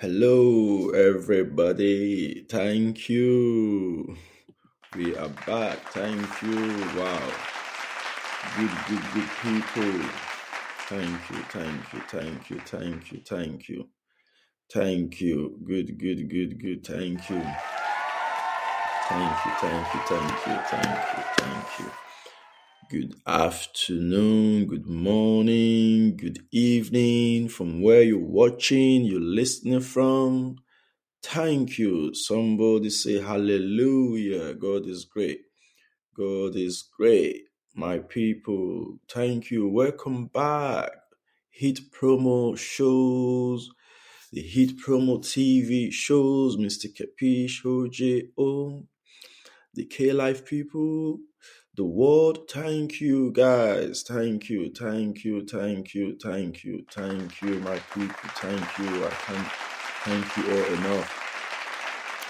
Hello, everybody. Thank you. We are back. Thank you. Wow. Good, good, good people. Thank you, thank you, thank you, thank you, thank you. Thank you. Good, good, good, good. Thank you. Thank you, thank you, thank you, thank you, thank you. Good afternoon, good morning, good evening from where you're watching, you're listening from. Thank you. Somebody say hallelujah. God is great. God is great. My people, thank you. Welcome back. Hit promo shows, the Hit promo TV shows, Mr. Kapish, OJ, the K-Live people, the world. Thank you, guys. Thank you, thank you, thank you, thank you, thank you, my people. Thank you. I can't thank you all enough.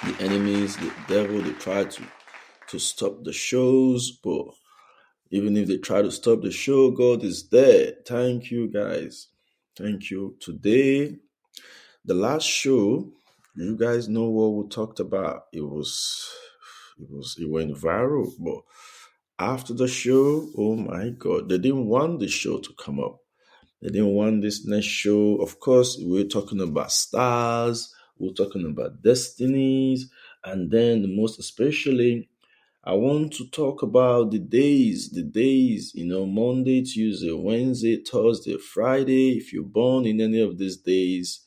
The enemies, the devil, they try to to stop the shows, but even if they try to stop the show, God is there. Thank you, guys. Thank you. Today, the last show, you guys know what we talked about. It was, it was, it went viral. But after the show, oh my God, they didn't want the show to come up. They didn't want this next show. Of course, we we're talking about stars. We we're talking about destinies, and then most especially I want to talk about the days, the days, you know, Monday, Tuesday, Wednesday, Thursday, Friday. If you're born in any of these days,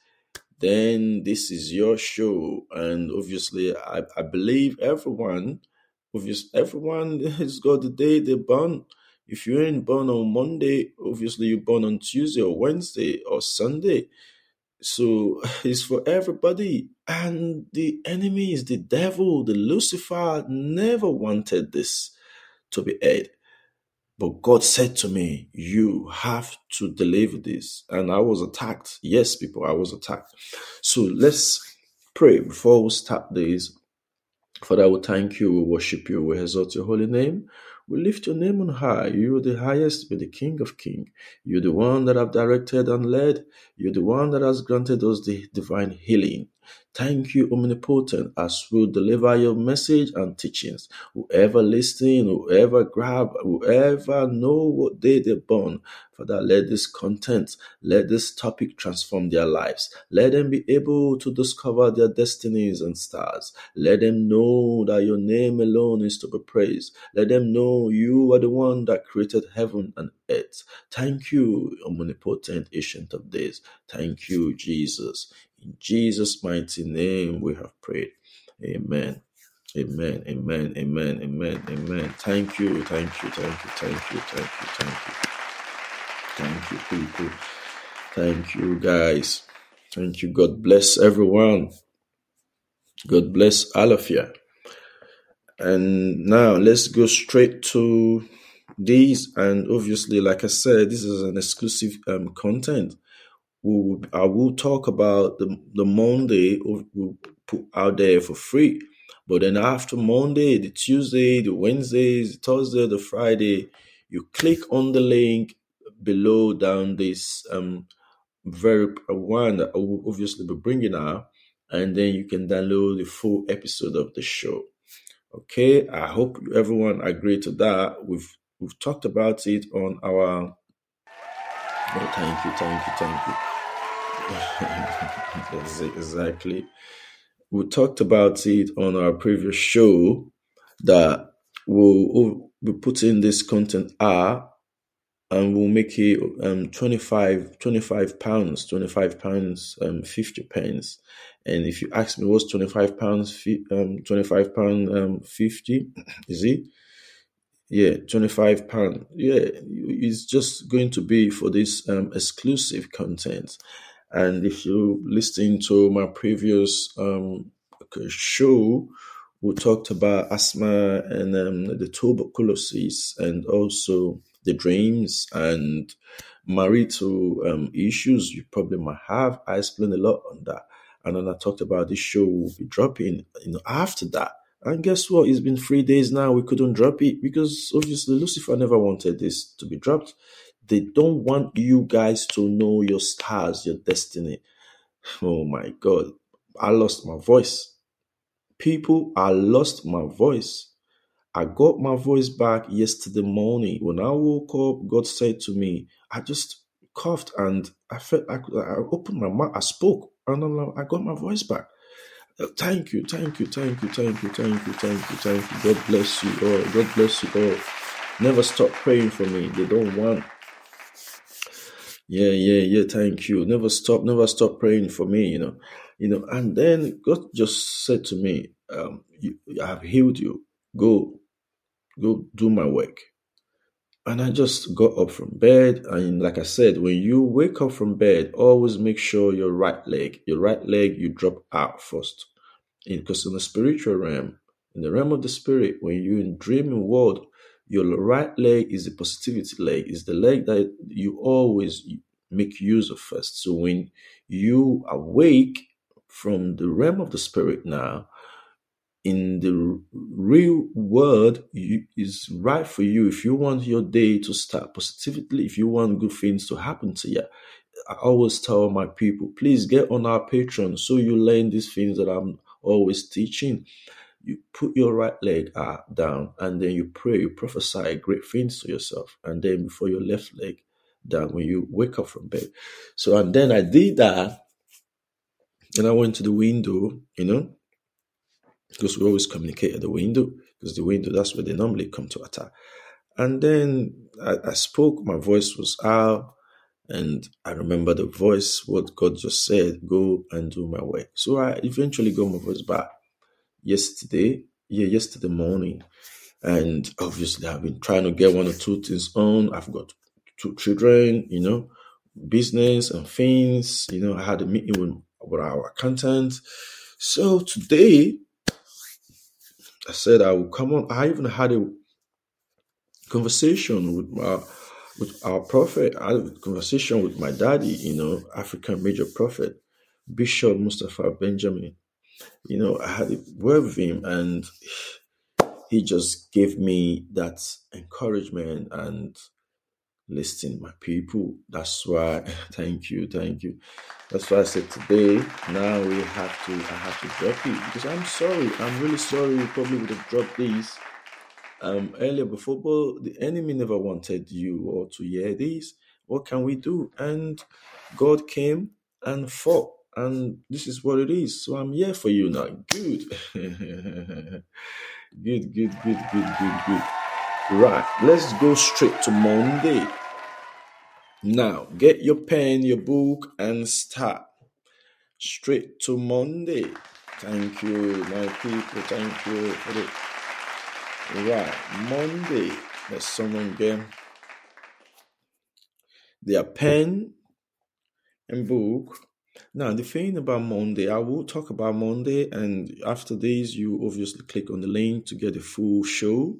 then this is your show. And obviously, I, I believe everyone, obviously, everyone has got the day they're born. If you ain't born on Monday, obviously you're born on Tuesday or Wednesday or Sunday. So it's for everybody. And the enemy is the devil, the Lucifer never wanted this to be aired. But God said to me, You have to deliver this. And I was attacked. Yes, people, I was attacked. So let's pray before we start this. Father, we thank you, we worship you, we exalt your holy name. We lift your name on high. You the highest, you're the King of kings. You're the one that have directed and led. You're the one that has granted us the divine healing. Thank you, Omnipotent, as we deliver your message and teachings. Whoever listening, whoever grab, whoever know what day they're born, Father, let this content, let this topic transform their lives. Let them be able to discover their destinies and stars. Let them know that your name alone is to be praised. Let them know you are the one that created heaven and earth. Thank you, omnipotent ancient of days. Thank you, Jesus. In Jesus' mighty name we have prayed. Amen. Amen. Amen. Amen. Amen. Amen. Thank you. Thank you. Thank you. Thank you. Thank you. Thank you. Thank you, people. Thank you, guys. Thank you. God bless everyone. God bless all of you. And now let's go straight to these. And obviously, like I said, this is an exclusive um, content we'll, I will talk about the, the Monday we'll put out there for free. But then after Monday, the Tuesday, the Wednesdays, the Thursday, the Friday, you click on the link below down this um very one that I will obviously be bringing out, and then you can download the full episode of the show. Okay, I hope everyone agreed to that. We've we've talked about it on our. Oh, thank you, thank you, thank you. exactly. We talked about it on our previous show that we'll, be putting this content out and we'll make it um 25, 25 pounds, 25 pounds, um 50 pence. And if you ask me what's 25 pounds, um 25 pound, um 50, is it? Yeah, 25 pound. Yeah, it's just going to be for this um exclusive content. And if you listen to my previous um, show, we talked about asthma and um, the tuberculosis and also the dreams and marital um, issues you probably might have. I explained a lot on that. And then I talked about this show will be dropping you know, after that. And guess what? It's been three days now. We couldn't drop it because obviously Lucifer never wanted this to be dropped. They don't want you guys to know your stars, your destiny. Oh my God. I lost my voice. People, I lost my voice. I got my voice back yesterday morning. When I woke up, God said to me, I just coughed and I felt I, I opened my mouth, I spoke, and I got my voice back. Thank you, thank you, thank you, thank you, thank you, thank you, thank you. God bless you all. God bless you all. Never stop praying for me. They don't want. Yeah, yeah, yeah. Thank you. Never stop, never stop praying for me. You know, you know. And then God just said to me, um, you, "I have healed you. Go, go, do my work." And I just got up from bed. And like I said, when you wake up from bed, always make sure your right leg, your right leg, you drop out first. Because in the spiritual realm, in the realm of the spirit, when you're in dreaming world, your right leg is the positivity leg, is the leg that you always make use of first. So when you awake from the realm of the spirit now, in the real world you, is right for you. If you want your day to start positively if you want good things to happen to you i always tell my people please get on our patreon so you learn these things that i'm always teaching you put your right leg up, down and then you pray you prophesy great things to yourself and then before your left leg down when you wake up from bed. So and then i did that and i went to the window you know because we always communicate at the window because the window that's where they normally come to attack. And then I, I, spoke my voice was out and i remember the voice what god just said go and do my work. So i eventually got my voice back yesterday yeah yesterday morning and obviously i've been trying to get one or two things on i've got two children you know business and things you know i had a meeting with, with our accountant so today I said I would come on. I even had a conversation with my with our prophet. I had a conversation with my daddy, you know, African major prophet, Bishop Mustafa Benjamin. You know, I had a word with him and he just gave me that encouragement and listen, my people. That's why thank you, thank you. That's why I said today, now we have to I have to drop it because I'm sorry. I'm really sorry you probably would have dropped these um earlier before, but the enemy never wanted you or to hear this. What can we do? And God came and fought. And this is what it is. So I'm here for you now. Good. good, good, good, good, good, good. Right, let's go straight to Monday. Now, get your pen, your book, and start. Straight to Monday. Thank you, my people. Thank you for it. Right, Monday. Let's someone get their pen and book. Now, the thing about Monday, I will talk about Monday, and after this, you obviously click on the link to get the full show.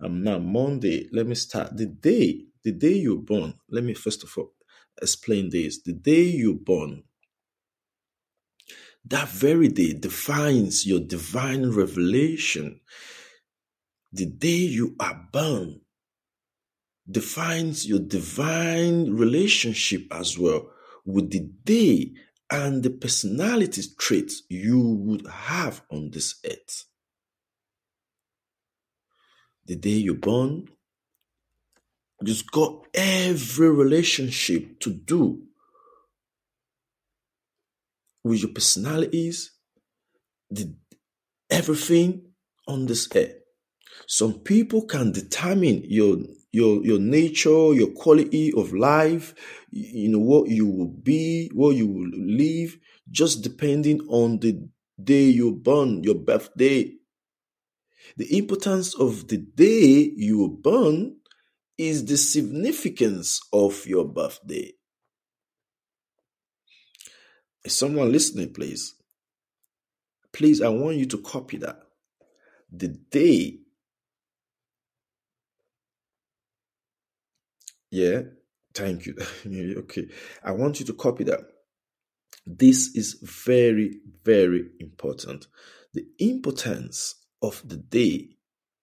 Um, now, Monday, let me start. The day, the day you're born, let me first of all explain this. The day you're born, that very day defines your divine revelation. The day you are born defines your divine relationship as well with the day and the personality traits you would have on this earth the day you're born. Just got every relationship to do with your personalities, the everything on this earth. Some people can determine your your your nature, your quality of life, you know what you will be, what you will live, just depending on the day you're born, your birthday, the importance of the day you were born is the significance of your birthday. Is someone listening, please? Please, I want you to copy that. The day. Yeah, thank you. okay, I want you to copy that. This is very, very important. The importance of the day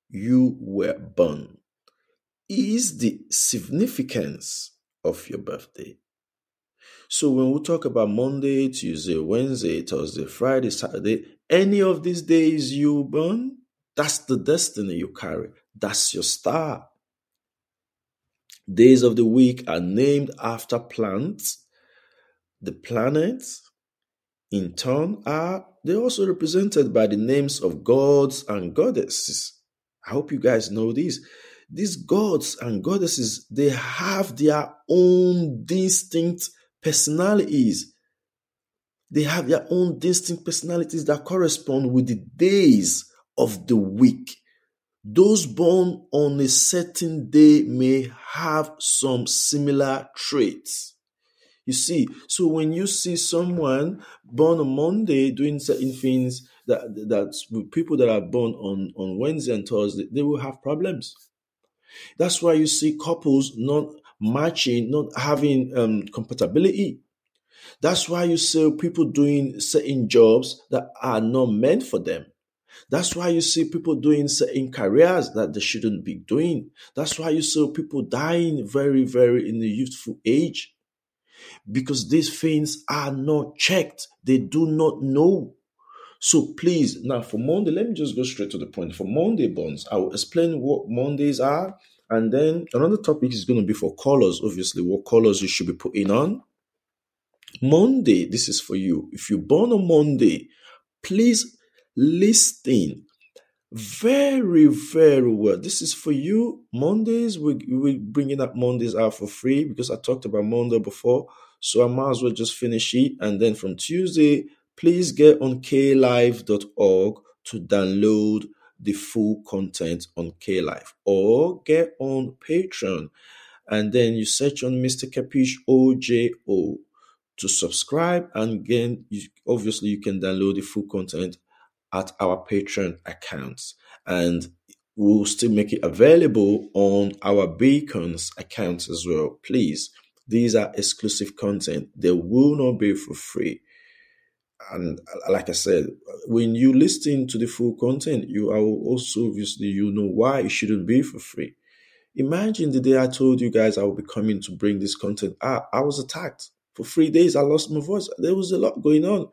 you were born is the significance of your birthday. So when we talk about Monday, Tuesday, Wednesday, Thursday, Friday, Saturday, any of these days you born, that's the destiny you carry. That's your star. Days of the week are named after plants. The planets, in turn, are they also represented by the names of gods and goddesses. I hope you guys know this. These gods and goddesses, they have their own distinct personalities. They have their own distinct personalities that correspond with the days of the week. Those born on a certain day may have some similar traits. You see, so when you see someone born on Monday doing certain things that that people that are born on, on Wednesday and Thursday, they will have problems. That's why you see couples not matching, not having um, compatibility. That's why you see people doing certain jobs that are not meant for them. That's why you see people doing certain careers that they shouldn't be doing. That's why you see people dying very, very in the youthful age. Because these things are not checked. They do not know. So please, now for Monday, let me just go straight to the point. For Monday bonds, I will explain what Mondays are. And then another topic is going to be for colors, obviously, what colors you should be putting on. Monday, this is for you. If you're born on Monday, please Listen very, very well. This is for you. Mondays, we, we're bringing up Mondays out for free because I talked about Monday before. So I might as well just finish it. And then from Tuesday, please get on klive.org to download the full content on KLive or get on Patreon and then you search on Mr. Kapish OJO to subscribe and again you, obviously you can download the full content at our Patreon accounts. And we'll still make it available on our Beacons accounts as well. Please, these are exclusive content. They will not be for free. And uh, like I said, when you listen to the full content, you are also obviously you know why it shouldn't be for free. Imagine the day I told you guys I will be coming to bring this content out. I was attacked for three days. I lost my voice. There was a lot going on.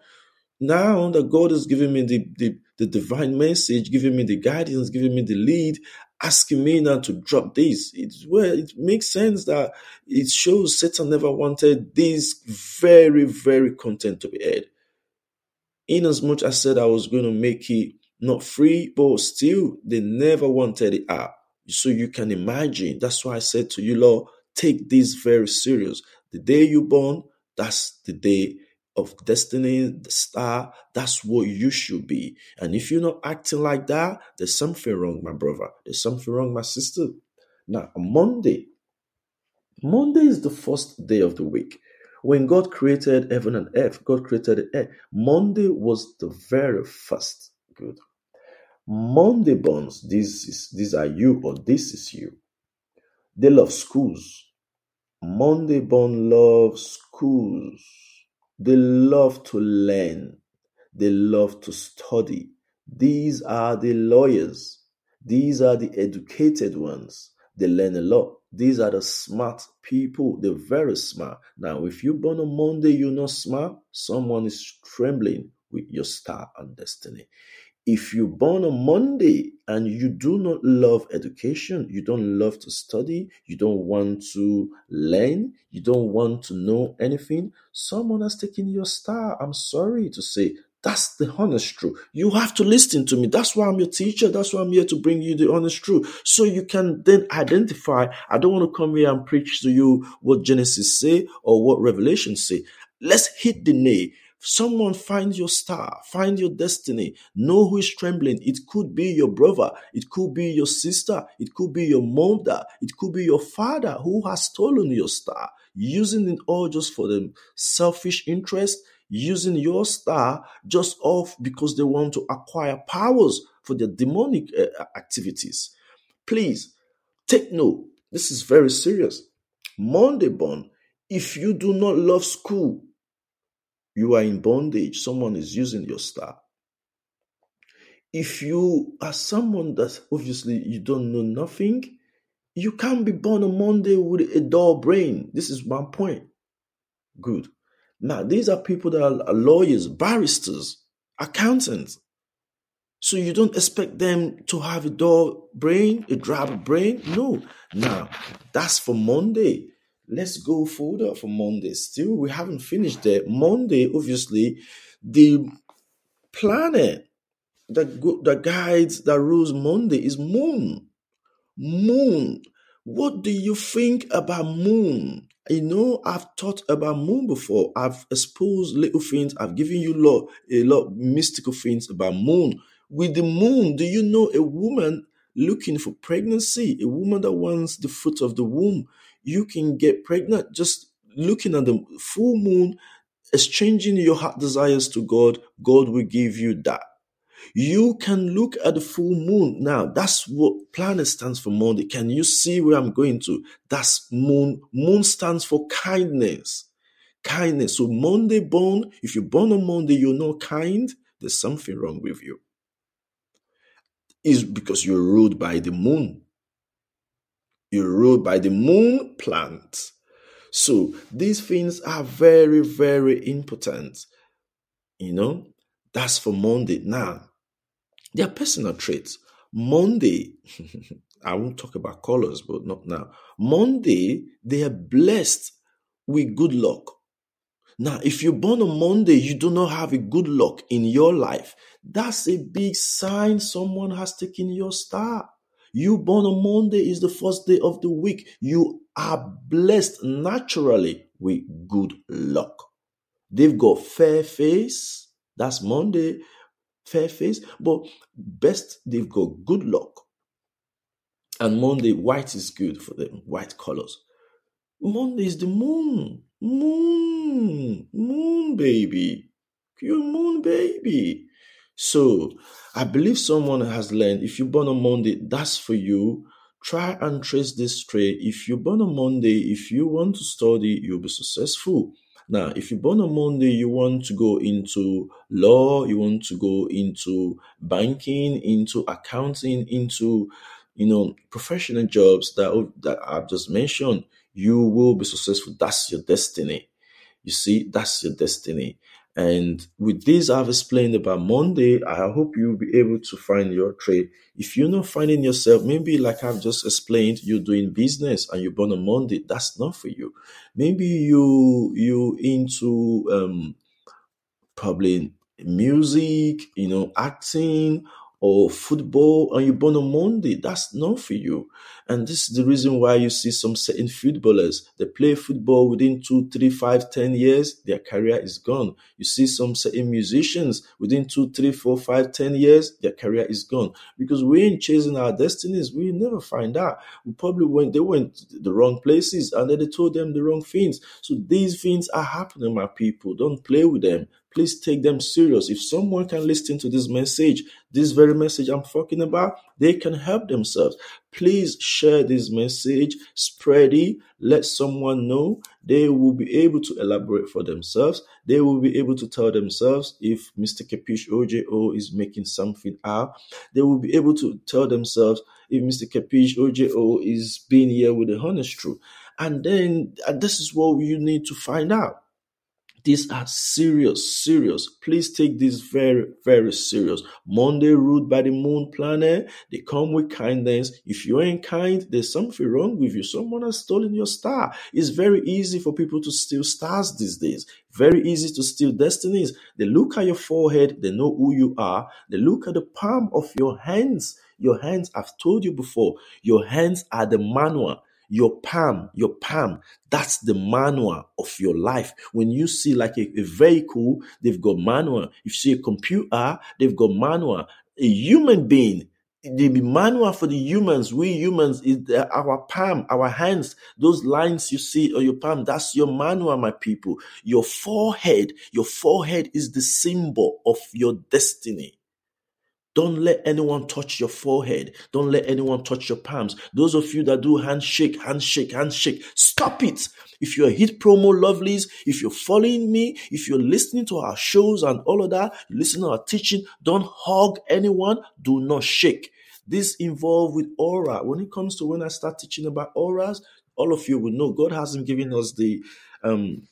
Now that God is giving me the, the, the divine message, giving me the guidance, giving me the lead, asking me now to drop this, it's where it makes sense that it shows Satan never wanted this very, very content to be aired. In as much as I said I was going to make it not free, but still they never wanted it out. So you can imagine. That's why I said to you, Lord, take this very serious. The day you born, that's the day of destiny, the star, that's what you should be. And if you're not acting like that, there's something wrong, my brother. There's something wrong, my sister. Now, Monday, Monday is the first day of the week. When God created heaven and earth, God created the earth. Monday was the very first. Good. Monday bonds, this is these are you or this is you. They love schools. Monday born love schools. They love to learn. They love to study. These are the lawyers. These are the educated ones. They learn a lot. These are the smart people. They're very smart. Now, if you're born on Monday, you're not smart, someone is trembling with your star and destiny. If you're born on Monday and you do not love education, you don't love to study, you don't want to learn, you don't want to know anything, someone has taken your star. I'm sorry to say. That's the honest truth. You have to listen to me. That's why I'm your teacher. That's why I'm here to bring you the honest truth. So you can then identify. I don't want to come here and preach to you what Genesis say or what Revelation say. Let's hit the nail. Someone find your star, find your destiny, know who is trembling. It could be your brother, it could be your sister, it could be your mother, it could be your father who has stolen your star, using it all just for them selfish interest, using your star just off because they want to acquire powers for their demonic uh, activities. Please take note. This is very serious. Monday born, if you do not love school, you are in bondage. Someone is using your star. If you are someone that obviously you don't know nothing, you can't be born on Monday with a dull brain. This is one point. Good. Now, these are people that are lawyers, barristers, accountants. So you don't expect them to have a dull brain, a drab brain? No. Now, that's for Monday. Let's go further for Monday. Still, we haven't finished there. Monday, obviously, the planet that that guides that rules Monday is Moon. Moon. What do you think about Moon? You know, I've thought about Moon before. I've exposed little things. I've given you a lot, a lot mystical things about Moon. With the Moon, do you know a woman looking for pregnancy, a woman that wants the fruit of the womb, you can get pregnant just looking at the full moon, exchanging your heart desires to God. God will give you that. You can look at the full moon. Now, that's what planet stands for Monday. Can you see where I'm going to? That's moon. Moon stands for kindness. Kindness. So Monday born, if you're born on Monday, you're not kind, there's something wrong with you. Is because you're ruled by the moon. You're ruled by the moon plant. So these things are very, very important. You know, that's for Monday. Now, they are personal traits. Monday, I won't talk about colors, but not now. Monday, they are blessed with good luck. Now, if you're born on Monday, you do not have a good luck in your life. That's a big sign someone has taken your star. You born on Monday is the first day of the week. You are blessed naturally with good luck. They've got fair face. That's Monday fair face, but best they've got good luck. And Monday, white is good for them, white colors. Monday is the moon, moon, moon baby, you moon baby. So I believe someone has learned if you're born on Monday, that's for you. Try and trace this trait. If you're born on Monday, if you want to study, you'll be successful. Now, if you're born on Monday, you want to go into law, you want to go into banking, into accounting, into you know professional jobs that that I've just mentioned, you will be successful. That's your destiny. You see, that's your destiny. And with this I've explained about Monday, I hope you'll be able to find your trade. If you're not finding yourself, maybe like I've just explained, you're doing business and you're born on Monday, that's not for you. Maybe you you into um probably music, you know, acting or football and you're born on Monday, that's not for you. And this is the reason why you see some certain footballers, they play football within two, three, five, ten years, their career is gone. You see some certain musicians within two, three, four, five, ten years, their career is gone. Because we ain't chasing our destinies, we never find out. We probably went, they went the wrong places and then they told them the wrong things. So these things are happening, my people. Don't play with them please take them serious. If someone can listen to this message, this very message I'm talking about, they can help themselves. Please share this message, spread it, let someone know. They will be able to elaborate for themselves. They will be able to tell themselves if Mr. Kapish OJO is making something out. They will be able to tell themselves if Mr. Kapish OJO is being here with the honest truth. And then and this is what you need to find out these are serious, serious. Please take this very, very serious. Monday ruled by the moon planet. They come with kindness. If you ain't kind, there's something wrong with you. Someone has stolen your star. It's very easy for people to steal stars these days. Very easy to steal destinies. They look at your forehead. They know who you are. They look at the palm of your hands. Your hands, I've told you before, your hands are the manual your palm, your palm, that's the manual of your life. When you see like a, a vehicle, they've got manual. If you see a computer, they've got manual. A human being, the manual for the humans, we humans, is our palm, our hands, those lines you see on your palm, that's your manual, my people. Your forehead, your forehead is the symbol of your destiny. Don't let anyone touch your forehead. Don't let anyone touch your palms. Those of you that do handshake, handshake, handshake, stop it. If you're hit promo lovelies, if you're following me, if you're listening to our shows and all of that, listen to our teaching, don't hug anyone. Do not shake. This involved with aura. When it comes to when I start teaching about auras, all of you will know God hasn't given us the um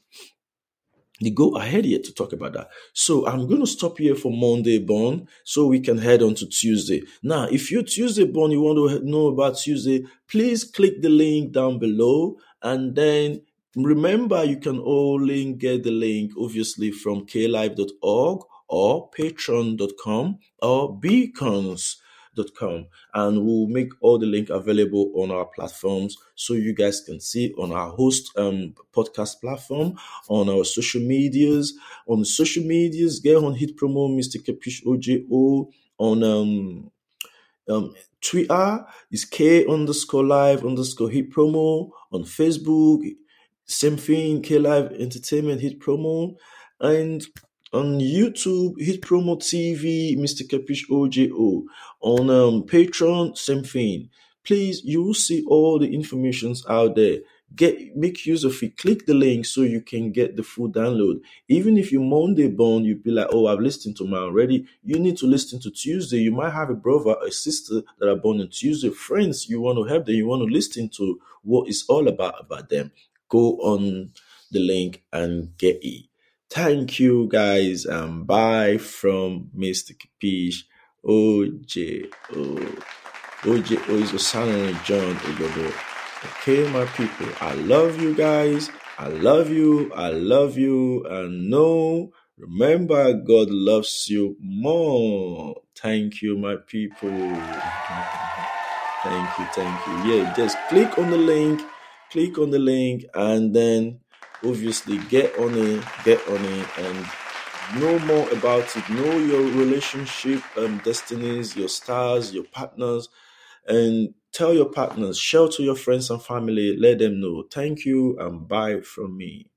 they go ahead here to talk about that. So I'm going to stop here for Monday born so we can head on to Tuesday. Now, if you're Tuesday born, you want to know about Tuesday, please click the link down below and then remember you can only get the link obviously from klive.org or patreon.com or beacons com and we'll make all the link available on our platforms so you guys can see on our host um, podcast platform on our social medias on social medias get on hit promo mr kapish ojo on um um twitter is k underscore live underscore hit promo on facebook same thing k live entertainment hit promo and on YouTube, hit promo TV, Mr. Kapish OJO. On um, Patreon, same thing. Please, you will see all the informations out there. Get make use of it. Click the link so you can get the full download. Even if you Monday born, you'd be like, "Oh, I've listened to mine already." You need to listen to Tuesday. You might have a brother, a sister that are born on Tuesday. Friends, you want to help them. You want to listen to what it's all about about them. Go on the link and get it. Thank you guys and bye from Mr. Kapish. OJ. Oh, OJ oh, is Osana John Ogodo. Okay, my people. I love you guys. I love you. I love you. And know, remember, God loves you more. Thank you, my people. thank you. Thank you. Yeah, just click on the link. Click on the link and then obviously get on it, get on it, and know more about it. Know your relationship um, destinies, your stars, your partners, and tell your partners, share to your friends and family, let them know. Thank you and bye from me.